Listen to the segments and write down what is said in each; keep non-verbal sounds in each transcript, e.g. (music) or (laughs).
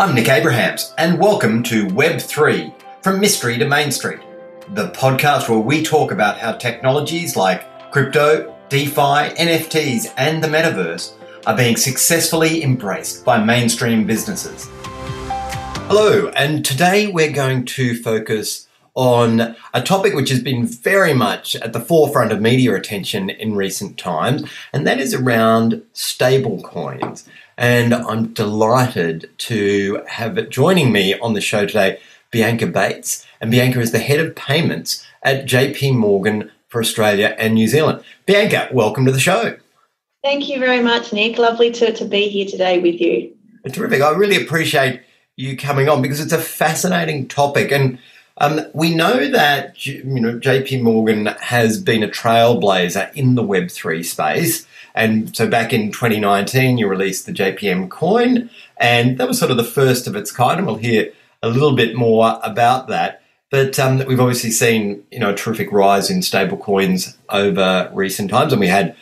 I'm Nick Abrahams, and welcome to Web3 From Mystery to Mainstream, the podcast where we talk about how technologies like crypto, DeFi, NFTs, and the metaverse are being successfully embraced by mainstream businesses. Hello, and today we're going to focus on a topic which has been very much at the forefront of media attention in recent times, and that is around stablecoins. And I'm delighted to have joining me on the show today, Bianca Bates. And Bianca is the head of payments at JP Morgan for Australia and New Zealand. Bianca, welcome to the show. Thank you very much, Nick. Lovely to, to be here today with you. Terrific. I really appreciate you coming on because it's a fascinating topic. And um, we know that you know JP Morgan has been a trailblazer in the Web3 space. And so back in 2019, you released the JPM coin, and that was sort of the first of its kind. And we'll hear a little bit more about that. But um, we've obviously seen, you know, a terrific rise in stablecoins over recent times, and we had,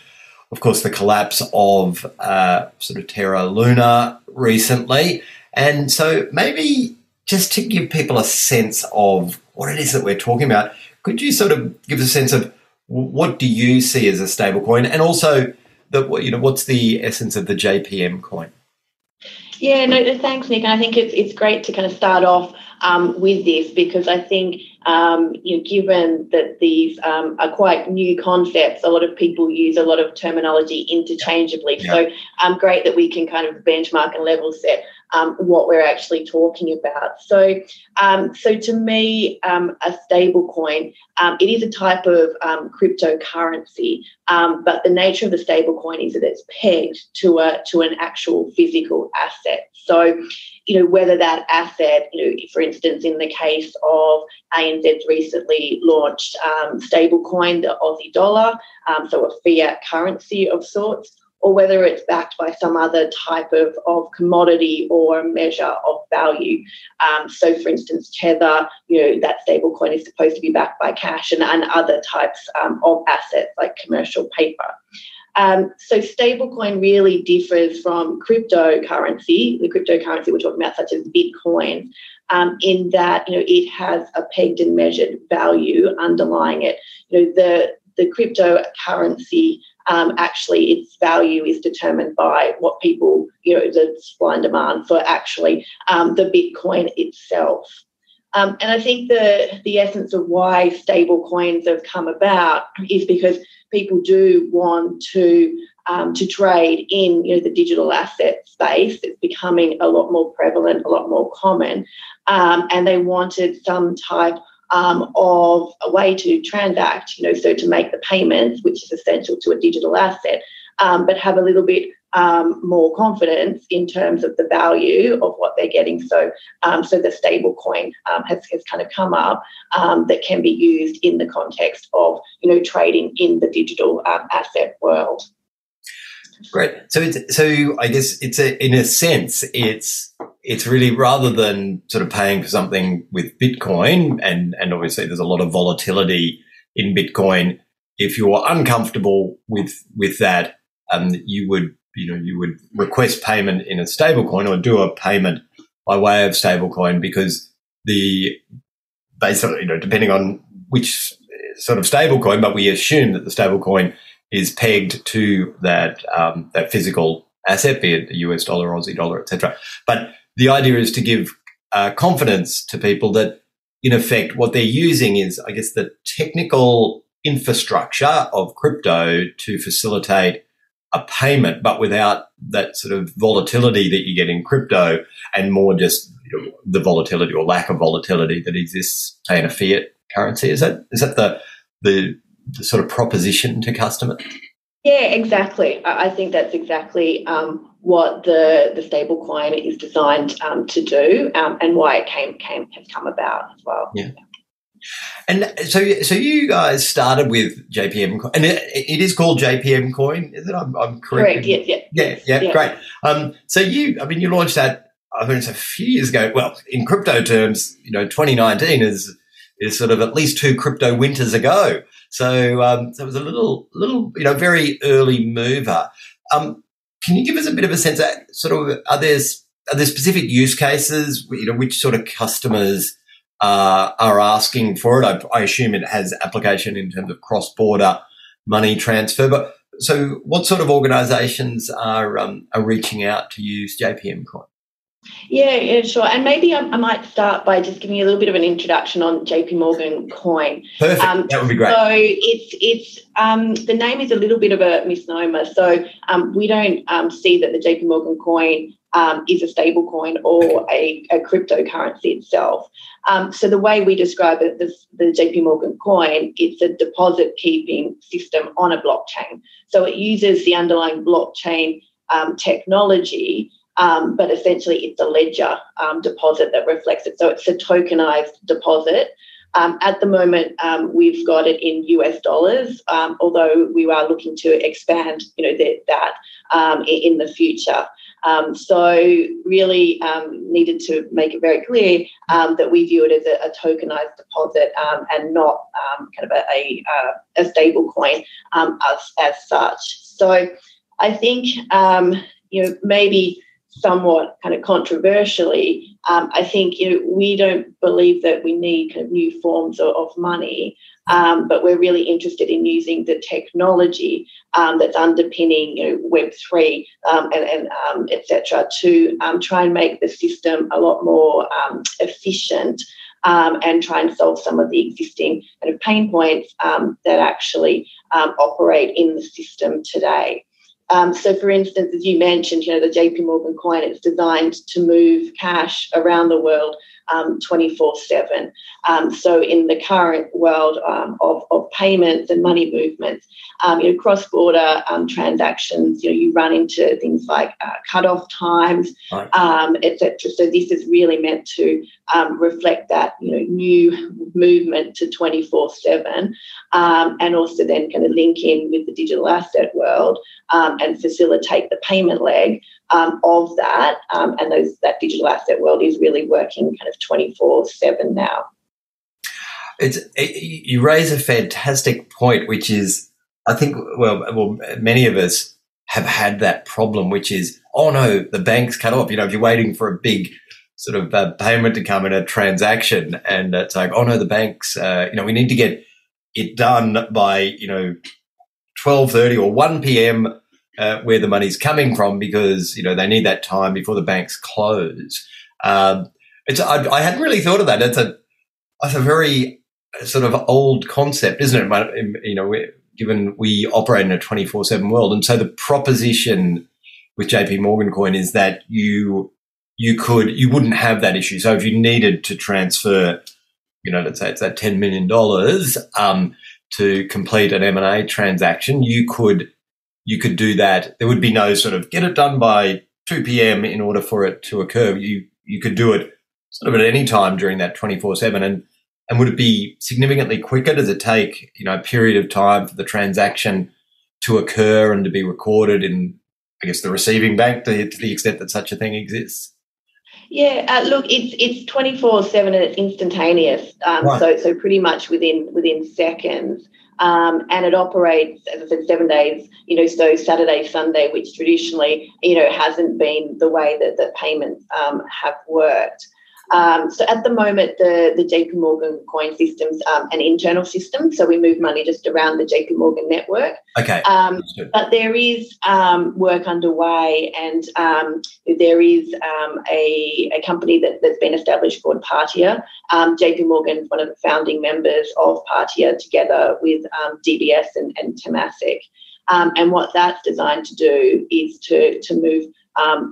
of course, the collapse of uh, sort of Terra Luna recently. And so maybe just to give people a sense of what it is that we're talking about, could you sort of give us a sense of what do you see as a stablecoin, and also the you know what's the essence of the JPM coin? Yeah, no, thanks, Nick. And I think it's it's great to kind of start off um, with this because I think um, you know, given that these um, are quite new concepts, a lot of people use a lot of terminology interchangeably. Yeah. So, um, great that we can kind of benchmark and level set um, what we're actually talking about. So, um, so to me, um, a stable coin, um, it is a type of um, cryptocurrency, um, but the nature of the stable coin is that it's pegged to a to an actual physical asset. So, you know, whether that asset, you know, for instance, in the case of ANZ's recently launched stable coin, the Aussie dollar, so a fiat currency of sorts or whether it's backed by some other type of, of commodity or measure of value. Um, so, for instance, Tether, you know, that stablecoin is supposed to be backed by cash and, and other types um, of assets like commercial paper. Um, so stablecoin really differs from cryptocurrency, the cryptocurrency we're talking about, such as Bitcoin, um, in that you know it has a pegged and measured value underlying it. You know the the cryptocurrency um, actually its value is determined by what people, you know, the supply and demand for actually um, the Bitcoin itself. Um, and I think the the essence of why stable coins have come about is because people do want to um, to trade in you know the digital asset space. It's becoming a lot more prevalent, a lot more common, um, and they wanted some type um, of a way to transact, you know, so to make the payments, which is essential to a digital asset, um, but have a little bit um, more confidence in terms of the value of what they're getting. So, um, so the stable coin um, has, has kind of come up um, that can be used in the context of, you know, trading in the digital asset world. Great. So so I guess it's a in a sense it's it's really rather than sort of paying for something with Bitcoin and and obviously there's a lot of volatility in Bitcoin. If you're uncomfortable with with that, um, you would you know you would request payment in a stablecoin or do a payment by way of stablecoin because the basically you know depending on which sort of stablecoin, but we assume that the stablecoin is pegged to that um, that physical asset, be it the US dollar, Aussie dollar, etc. But the idea is to give uh, confidence to people that, in effect, what they're using is, I guess, the technical infrastructure of crypto to facilitate a payment, but without that sort of volatility that you get in crypto, and more just you know, the volatility or lack of volatility that exists, say, in a fiat currency. Is that is that the the the sort of proposition to customers? Yeah, exactly. I think that's exactly um, what the the stable coin is designed um, to do, um, and why it came came has come about as well. Yeah. And so, so you guys started with JPM, coin, and it, it is called JPM Coin, is it? I'm, I'm correct. Correct. Yeah, yeah, yeah, yeah, yeah. Great. Um, so you, I mean, you launched that. I think it's a few years ago. Well, in crypto terms, you know, 2019 is is sort of at least two crypto winters ago. So, um, so it was a little, little, you know, very early mover. Um, can you give us a bit of a sense of sort of are there are there specific use cases? You know, which sort of customers uh, are asking for it? I, I assume it has application in terms of cross border money transfer, but so what sort of organisations are um, are reaching out to use JPM Coin? Yeah, yeah, sure. And maybe I, I, might start by just giving you a little bit of an introduction on JP Morgan Coin. Perfect. Um, that would be great. So it's it's um, the name is a little bit of a misnomer. So um, we don't um, see that the JP Morgan Coin um, is a stable coin or a, a cryptocurrency itself. Um, so the way we describe it, the, the JP Morgan coin, it's a deposit keeping system on a blockchain. So it uses the underlying blockchain technology um, but essentially it's a ledger um, deposit that reflects it. So it's a tokenized deposit. Um, at the moment, um, we've got it in US dollars, um, although we are looking to expand, you know, that um, in, in the future. Um, so really um, needed to make it very clear um, that we view it as a, a tokenized deposit and not kind of a, a, uh, a stable coin as, as such. So I think, you know, maybe somewhat kind of controversially, um, I think you know, we don't believe that we need kind of new forms of, of money, um, but we're really interested in using the technology um, that's underpinning you know, Web three um, and, and um, etc. to um, try and make the system a lot more efficient. and try and solve some of the existing kind of pain points that actually operate in the system today. Um, so, for instance, as you mentioned, you know, the JP Morgan coin, it's designed to move cash around the world 24 7. Um, so, in the current world um, of, of payments and money movements, um, you know, cross border um, transactions, you know, you run into things like uh, cut-off times, right. etc. So, this is really meant to reflect that, you know, new movement to 24 7 and also then kind of link in with the digital asset world and facilitate the payment leg um, of that. Um, and those that digital asset world is really working kind of 24 7 now. It's, it, you raise a fantastic point, which is, I think, well, well, many of us have had that problem, which is, oh no, the bank's cut off. You know, if you're waiting for a big sort of uh, payment to come in a transaction, and it's like, oh no, the bank's, uh, you know, we need to get it done by, you know, 12.30 or 1 p.m uh, where the money's coming from because you know they need that time before the banks close. Um, it's I, I, hadn't really thought of that. It's a it's a very sort of old concept, isn't it? You know, given we operate in a twenty four seven world, and so the proposition with JP Morgan Coin is that you you could you wouldn't have that issue. So if you needed to transfer, you know, let's say it's that ten million dollars um, to complete an M and A transaction, you could you could do that. There would be no sort of get it done by 2 p.m. in order for it to occur. You you could do it sort of at any time during that 24/7 and and would it be significantly quicker? Does it take, you know, a period of time for the transaction to occur and to be recorded in I guess the receiving bank to, to the extent that such a thing exists? Yeah, uh, look, it's it's twenty four seven and it's instantaneous. Um, right. So so pretty much within within seconds. Um, and it operates, as I said, seven days, you know, so Saturday, Sunday, which traditionally, you know, hasn't been the way that the payments um, have worked. Um, so at the moment, the, the JP Morgan coin system's um, an internal system. So we move money just around the JP Morgan network. Okay. Um, but there is um, work underway, and um, there is um, a, a company that, that's been established called Partior. JP Morgan is one of the founding members of Partior, together with DBS and, and Temasek. and what that's designed to do is to, to move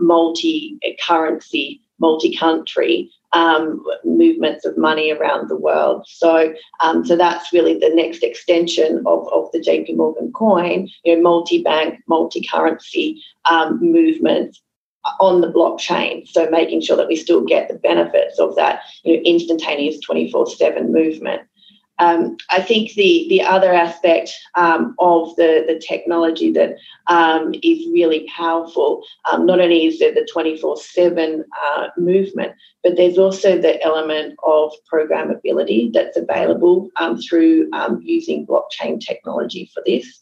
multi currency multi country um, movements of money around the world. So, um, so that's really the next extension of, of the JP Morgan coin, you know, multi-bank, multi-currency um, movements on the blockchain. So making sure that we still get the benefits of that, you know, instantaneous 24/7 movement. Um, I think the the other aspect um, of the the technology that um, is really powerful, um, not only is there the twenty four seven uh, movement, but there's also the element of programmability that's available um, through um, using blockchain technology for this.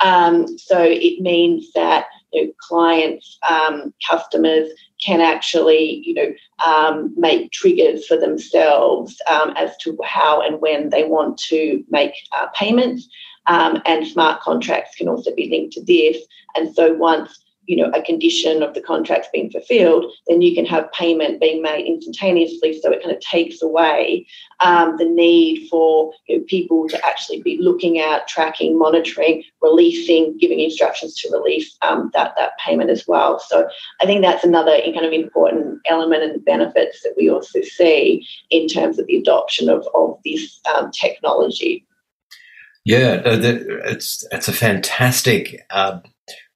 so it means that you know, clients, um, customers can actually, you know, um, make triggers for themselves um, as to how and when they want to make uh, payments. Um, and smart contracts can also be linked to this. And so once you know a condition of the contracts being fulfilled, then you can have payment being made instantaneously. So it kind of takes away um, the need for you know, people to actually be looking at, tracking, monitoring, releasing, giving instructions to release um, that that payment as well. So I think that's another kind of important element and benefits that we also see in terms of the adoption of of this um, technology. Yeah, it's it's a fantastic uh,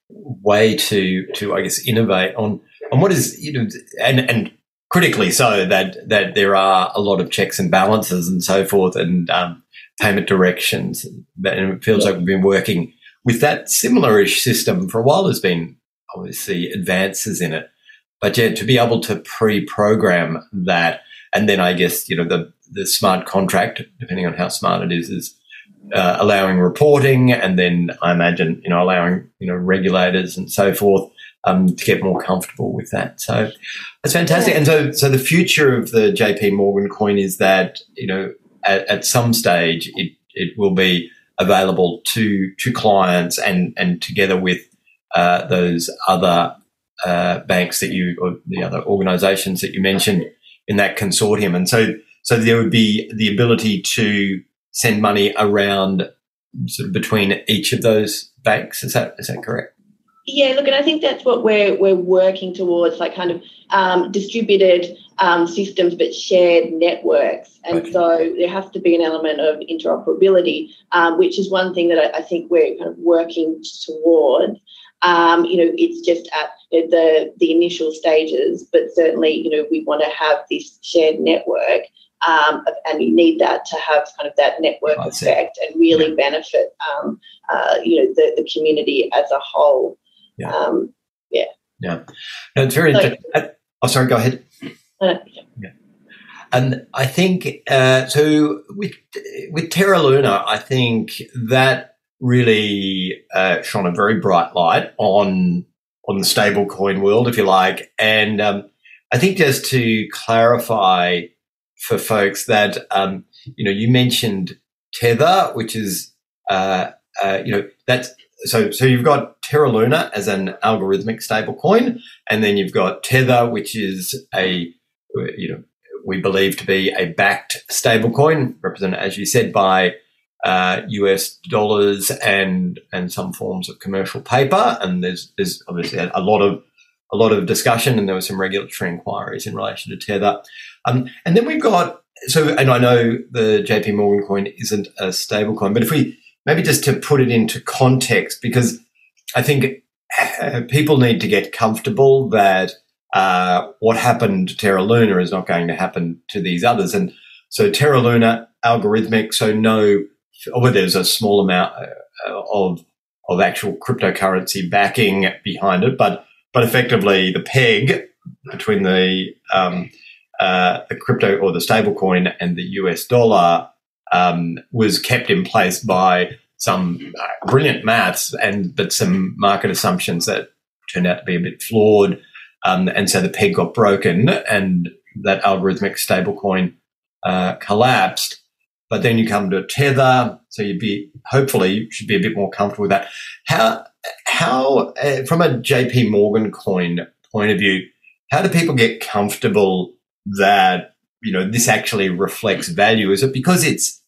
way to to I guess innovate on on what is you know and and critically so that that there are a lot of checks and balances and so forth and um, payment directions and it feels yeah. like we've been working with that similarish system for a while. There's been obviously advances in it, but yeah, to be able to pre-program that and then I guess you know the the smart contract, depending on how smart it is, is uh, allowing reporting, and then I imagine you know allowing you know regulators and so forth um, to get more comfortable with that. So that's fantastic. Yeah. And so so the future of the JP Morgan coin is that you know at, at some stage it it will be available to to clients and and together with uh, those other uh, banks that you or the other organisations that you mentioned in that consortium. And so so there would be the ability to send money around sort of between each of those banks. Is that is that correct? Yeah, look, and I think that's what we're we're working towards, like kind of um, distributed um, systems but shared networks, and okay. so there has to be an element of interoperability, um, which is one thing that I, I, think we're kind of working towards. Um, you know, it's just at the the initial stages, but certainly, you know, we want to have this shared network um, and you need that to have kind of that network effect and really yeah. benefit, um, uh, you know, the, the community as a whole. Yeah. Um, yeah. Yeah. No, it's very so, interesting. Uh, oh, sorry, go ahead. Uh, yeah. yeah. And I think uh, so with with Terra Luna, I think that really uh, shone a very bright light on on the stablecoin world, if you like. And um, I think just to clarify for folks that um, you know you mentioned Tether, which is uh, uh, you know that's so so you've got Terra Luna as an algorithmic stablecoin, and then you've got Tether, which is a you know we believe to be a backed stablecoin, represented as you said by uh, US dollars and and some forms of commercial paper, and there's there's obviously a, a lot of a lot of discussion, and there were some regulatory inquiries in relation to Tether. Um, and then we've got so, and I know the JP Morgan coin isn't a stable coin, but if we maybe just to put it into context, because I think uh, people need to get comfortable that uh, what happened to Terra Luna is not going to happen to these others. And so Terra Luna algorithmic, so no, well, there's a small amount uh, of of actual cryptocurrency backing behind it, but but effectively the peg between the um, uh, the crypto or the stablecoin and the US dollar um, was kept in place by some uh, brilliant maths and but some market assumptions that turned out to be a bit flawed. Um, and so the peg got broken and that algorithmic stablecoin uh, collapsed. But then you come to Tether, so you'd be hopefully you should be a bit more comfortable with that. How how uh, from a JP Morgan coin point of view, how do people get comfortable that you know this actually reflects value? Is it because it's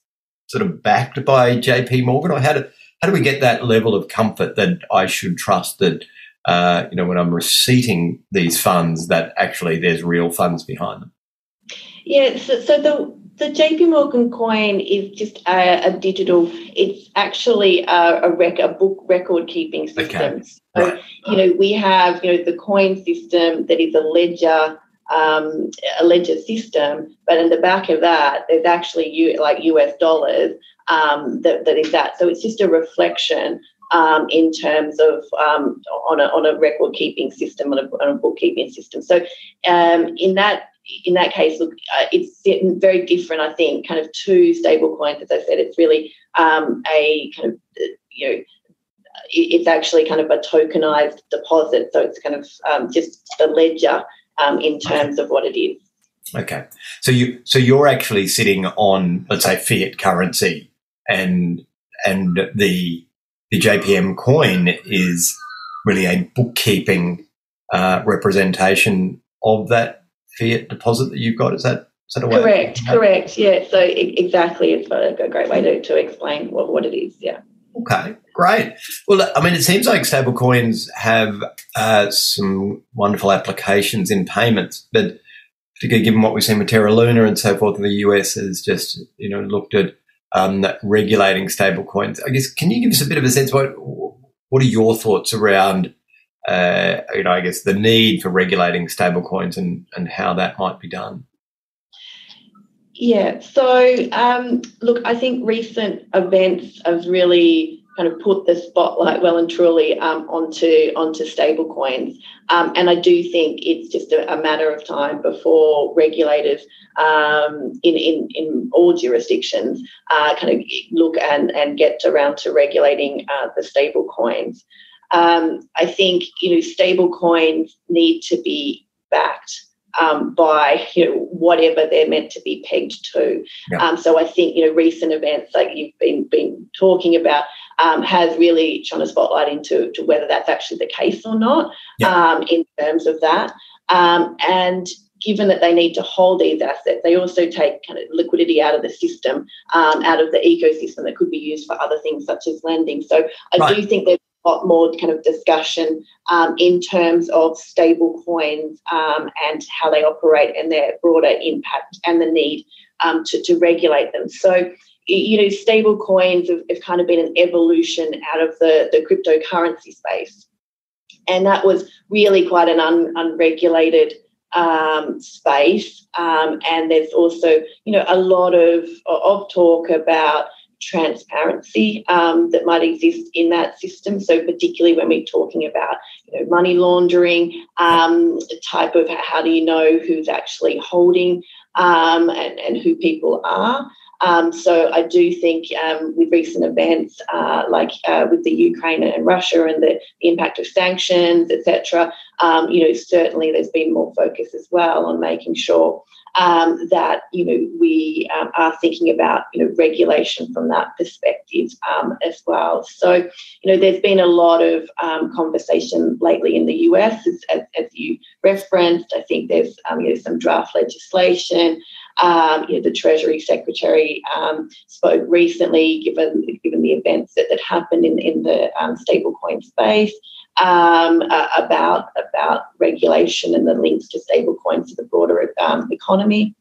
sort of backed by JP Morgan, or how do how do we get that level of comfort that I should trust that uh, you know when I'm receiving these funds that actually there's real funds behind them? Yeah, so, so the the JP Morgan coin is just a, a digital. It's actually a, a, rec, a book record keeping system. Okay. So right. you know we have you know the coin system that is a ledger um, a ledger system, but in the back of that, there's actually U, like US dollars um, that, that is that. So it's just a reflection um, in terms of um, on, a, on a record keeping system, on a, on a bookkeeping system. So um, in that in that case, look, uh, it's very different. I think kind of two stable coins. As I said, it's really um, a kind of you know it's actually kind of a tokenized deposit. So it's kind of um, just the ledger um, in terms of what it is. Okay, so you so you're actually sitting on let's say fiat currency, and and the the JPM coin is really a bookkeeping uh, representation of that fiat deposit that you've got. Is that is that a way? Correct, correct. Yeah. So exactly, it's a great way to, to explain what, what it is. Yeah. Okay, great. Well, I mean, it seems like stablecoins have uh, some wonderful applications in payments, but particularly given what we've seen with Terra Luna and so forth, the US has just you know looked at um, regulating stablecoins. I guess can you give us a bit of a sense what what are your thoughts around uh, you know I guess the need for regulating stablecoins and and how that might be done? Yeah. So um, look, I think recent events have really kind of put the spotlight well and truly um, onto onto stablecoins. Um, and I do think it's just a, a matter of time before regulators um, in, in, in all jurisdictions uh, kind of look and, and get around to regulating uh, the stablecoins. Um, I think you know stablecoins need to be backed um, by you know whatever they're meant to be pegged to. Yeah. Um, so I think you know recent events like you've been been talking about um, has really shone a spotlight into to whether that's actually the case or not yeah. Um, in terms of that. Um, and given that they need to hold these assets, they also take kind of liquidity out of the system, um, out of the ecosystem that could be used for other things such as lending. So I right. do think there's lot more kind of discussion um, in terms of stable coins um, and how they operate and their broader impact and the need um, to, to regulate them. So, you know, stable coins have, have, kind of been an evolution out of the, the cryptocurrency space. And that was really quite an un, unregulated um, space. Um, and there's also, you know, a lot of, of talk about transparency um, that might exist in that system. So, particularly when we're talking about you know, money laundering, um, type of how do you know who's actually holding um, and, and who people are. Um, so I do think um, with recent events uh, like uh, with the Ukraine and Russia and the, impact of sanctions, etc., um, you know, certainly there's been more focus as well on making sure um, that you know we um, are thinking about you know regulation from that perspective um, as well. So you know there's been a lot of um, conversation lately in the US as, as, as you referenced. I think there's um, you know some draft legislation. Um, you know, the Treasury Secretary spoke recently, given given the events that, that happened in in the stablecoin space um, uh, about about regulation and the links to stablecoins to the broader um, economy.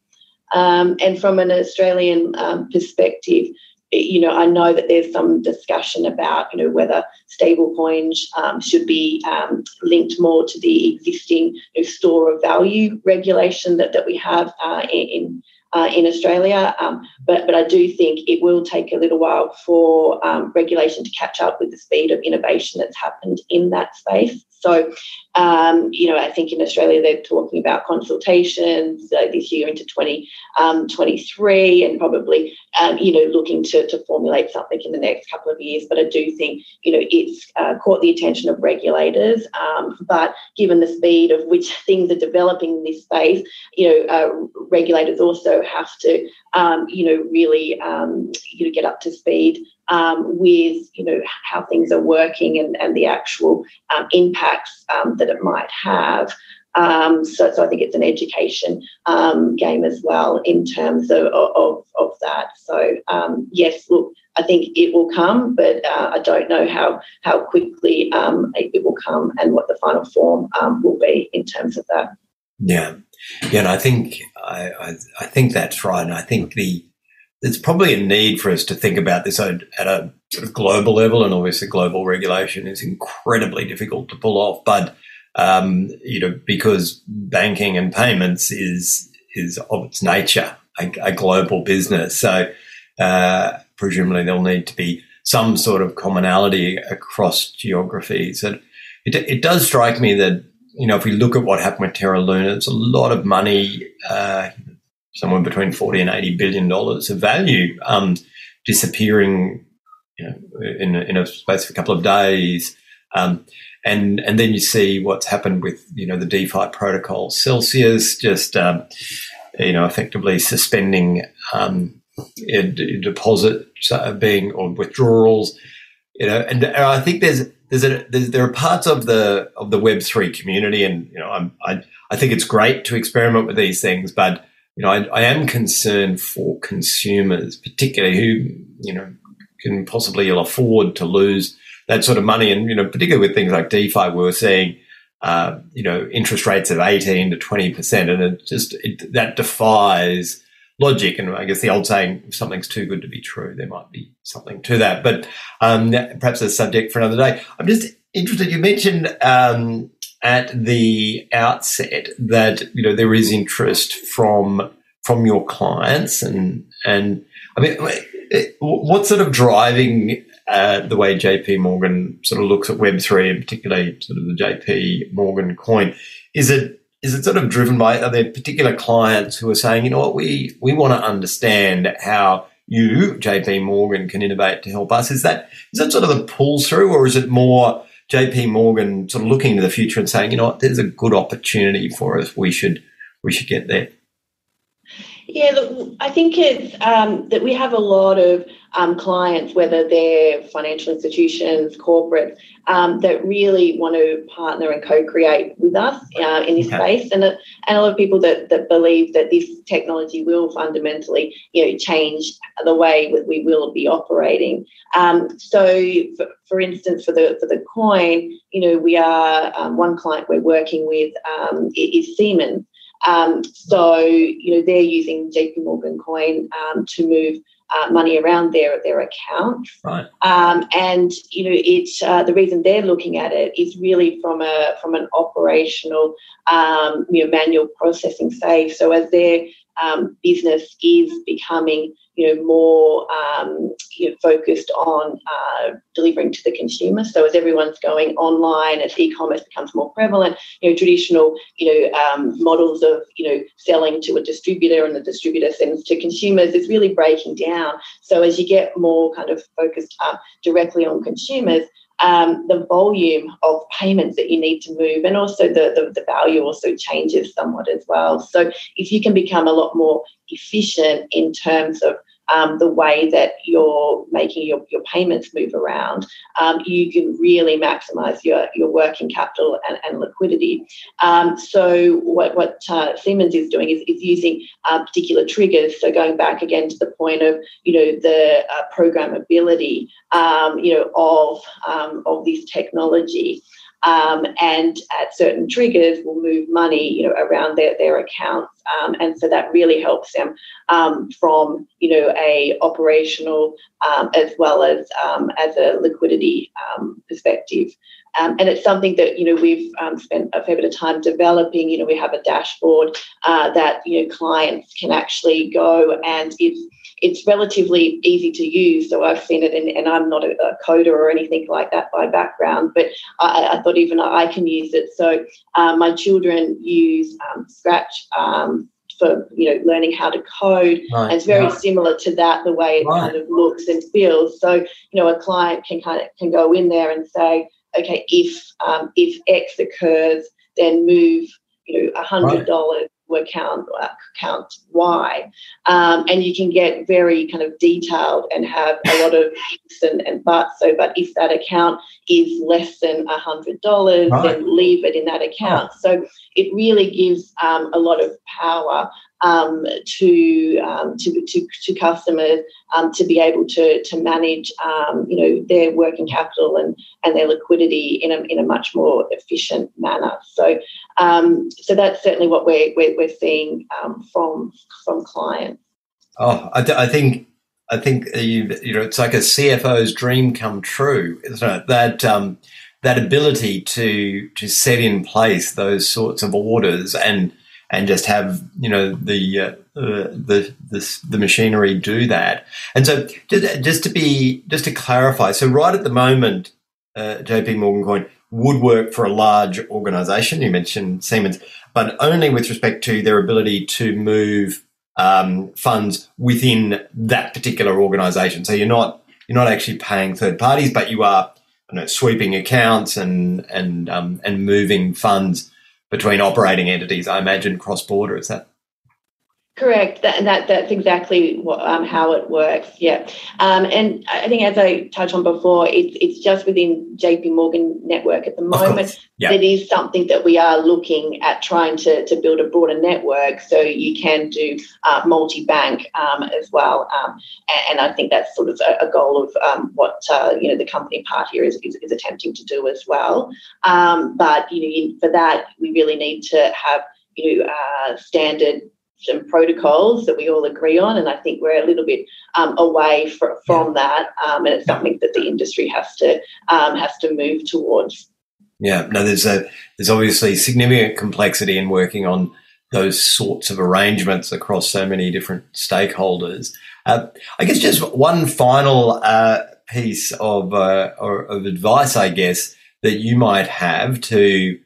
Um, and from an Australian um, perspective, you know, I know that there's some discussion about, you know, whether stablecoins um, should be um, linked more to the existing you know, store of value regulation that, that we have uh, in uh, in Australia. Um, but, but I do think it will take a little while for um, regulation to catch up with the speed of innovation that's happened in that space. So, um, you know, I think in Australia they're talking about consultations uh, this year into 2023 um, and probably, um, you know, looking to, to formulate something in the next couple of years. But I do think, you know, it's uh, caught the attention of regulators. Um, but given the speed of which (laughs) things are developing in this space, you know, uh, regulators also have to, um, you know, really, um, you know, get up to speed um, with you know how things are working and, and the actual um, impacts um, that it might have. Um, so, so I think it's an education um, game as well in terms of, of, of that. So um, yes, look, I think it will come, but uh, I don't know how how quickly it will come and what the final form will be in terms of that. Yeah, yeah, and I think I, I, I think that's right, and I think the there's probably a need for us to think about this at a sort of global level, and obviously global regulation is incredibly difficult to pull off. But um, you know, because banking and payments is is of its nature a, a global business, so uh, presumably there'll need to be some sort of commonality across geographies. And it, it does strike me that you know if we look at what happened with Terra Luna, it's a lot of money. Uh, somewhere between 40 and 80 billion dollars of value um, disappearing you know, in, in a space of a couple of days. Um, and and then you see what's happened with you know the DeFi protocol Celsius just um, you know effectively suspending um, deposits uh, being or withdrawals you know and I think there's there's, a, there's there are parts of the of the Web three community and you know I'm, I I think it's great to experiment with these things but you know I, I am concerned for consumers particularly who you know can possibly afford to lose that sort of money. And, you know, particularly with things like DeFi, we are seeing, uh, you know, interest rates of 18 to 20%. And it just, it, that defies logic. And I guess the old saying, if something's too good to be true, there might be something to that. But um, perhaps a subject for another day. I'm just interested, you mentioned um, at the outset that, you know, there is interest from from your clients and and I mean what's sort of driving uh, the way JP Morgan sort of looks at Web3 and particularly sort of the JP Morgan coin. Is it is it sort of driven by are there particular clients who are saying, you know what, we we want to understand how you, JP Morgan, can innovate to help us? Is that is that sort of the pull through, or is it more JP Morgan sort of looking to the future and saying, you know what, there's a good opportunity for us. We should we should get there. Yeah, look, I think it's um, that we have a lot of um, clients, whether they're financial institutions, corporates, um, that really want to partner and co-create with us uh, in this okay. space, and, uh, and a lot of people that, that believe that this technology will fundamentally, you know, change the way that we will be operating. Um, so, for, for, instance, for the for the coin, you know, we are um, one client we're working with um, is Siemens. Um, so, you know, they're using JP Morgan coin um, to move uh, money around their their account. Right. Um, and you know, it uh, the reason they're looking at it is really from a from an operational, um, you know, manual processing save. So as their um, business is becoming you know more um, you know, focused on uh, delivering to the consumer. So as everyone's going online, as e-commerce becomes more prevalent, you know traditional you know um, models of you know selling to a distributor and the distributor sends to consumers is really breaking down. So as you get more kind of focused uh, directly on consumers, um, the volume of payments that you need to move and also the, the, the, value also changes somewhat as well. So if you can become a lot more efficient in terms of um, the way that you're making your, your payments move around, um, you can really maximize your, your working capital and, and liquidity. Um, so, what, what uh, Siemens is doing is, is using uh, particular triggers. So, going back again to the point of you know the uh, programmability um, you know of, um, of this technology um, and at certain triggers will move money, you know, around their, their accounts. Um, and so that really helps them um, from, you know, a operational um, as well as um, as a liquidity um, perspective. and it's something that, you know, we've spent a fair bit of time developing. You know, we have a dashboard uh, that, you know, clients can actually go and it's it's relatively easy to use. So I've seen it, in, and I'm not a, a, coder or anything like that by background, but I, I thought even I can use it. So um, my children use um, Scratch. Um, for you know learning how to code right. and it's very similar to that the way it right. kind of looks and feels so you know a client can kind of can go in there and say okay if um, if x occurs then move you know a hundred dollars account account Y, um, and you can get very kind of detailed and have a lot of ifs and, and buts. So, but if that account is less than a hundred dollars, right. then leave it in that account. So it really gives um, a lot of power um, to, um, to, to, to customers um, to be able to, to manage um, you know their working capital and, and their liquidity in a, in a much more efficient manner. So um, so that's certainly what we're, we're, we're seeing um, from from clients. Oh, I, I think I think you, you know it's like a CFO's dream come true, isn't it? That that ability to to set in place those sorts of orders and and just have you know the uh, uh, the, the the machinery do that. And so just, just to be just to clarify, so right at the moment, uh, JP Morgan Coin would work for a large organization. You mentioned Siemens, but only with respect to their ability to move um, funds within that particular organization. So you're not you're not actually paying third parties, but you are know, sweeping accounts and and um, and moving funds between operating entities. I imagine cross border. Is that Correct. That, that that's exactly what, um, how it works. Yeah, um, and I think as I touched on before, it's it's just within JP Morgan network at the moment. Yeah. It is something that we are looking at trying to, to build a broader network, so you can do uh, multi bank um, as well. Um, and, and, I think that's sort of a, a goal of um, what uh, you know the company Partior is, is, is attempting to do as well. Um, but you know, for that, we really need to have you know uh, standard some protocols that we all agree on, and I think we're a little bit um, away fr- from that, um, and it's something that the industry has to um, has to move towards. Yeah, no, there's a there's obviously significant complexity in working on those sorts of arrangements across so many different stakeholders. Uh, I guess just one final uh, piece of uh, or, of advice, I guess, that you might have to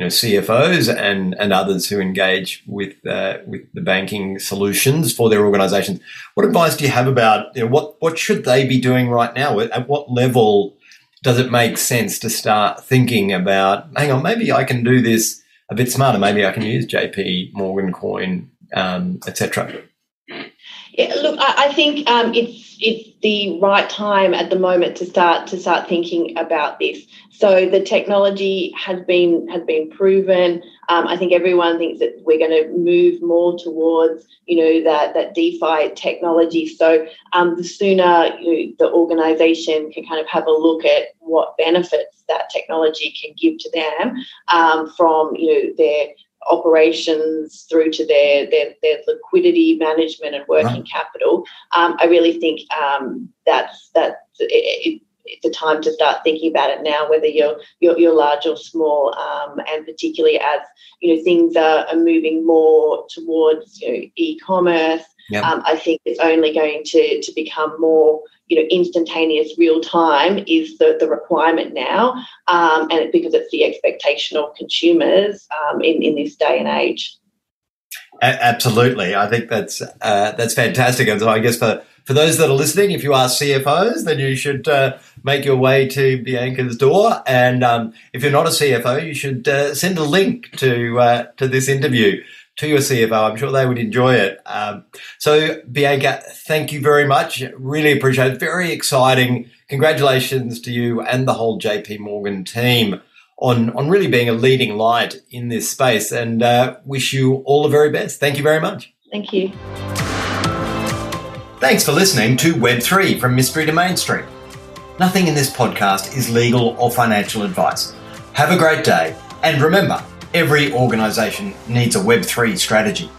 you know CFOs and and others who engage with uh, with the banking solutions for their organisations. What advice do you have about you know, what what should they be doing right now? At what level does it make sense to start thinking about? Hang on, maybe I can do this a bit smarter. Maybe I can use JP Morgan Coin, um, etc. Look, I, I think um, it's it's the right time at the moment to start to start thinking about this. So the technology has been has been proven. Um, I think everyone thinks that we're going to move more towards you know that that DeFi technology. So um, the sooner you know, the organisation can kind of have a look at what benefits that technology can give to them um, from you know their operations through to their their, their liquidity management and working right. capital. Um, I really think um, that's that's it, it's a time to start thinking about it now, whether you're you're, you're large or small, um, and particularly as you know things are, are moving more towards you know e-commerce. Yep. Um, I think it's only going to to become more you know instantaneous real time is the, the requirement now um, and because it's the expectation of consumers um, in, in this day and age absolutely i think that's uh, that's fantastic and so i guess for for those that are listening if you are cfos then you should uh, make your way to bianca's door and um, if you're not a cfo you should uh, send a link to uh, to this interview to your CFO. I'm sure they would enjoy it. Um, so, Bianca, thank you very much. Really appreciate it. Very exciting. Congratulations to you and the whole JP Morgan team on, on really being a leading light in this space and uh, wish you all the very best. Thank you very much. Thank you. Thanks for listening to Web3 from Mystery to Mainstream. Nothing in this podcast is legal or financial advice. Have a great day and remember, Every organisation needs a Web3 strategy.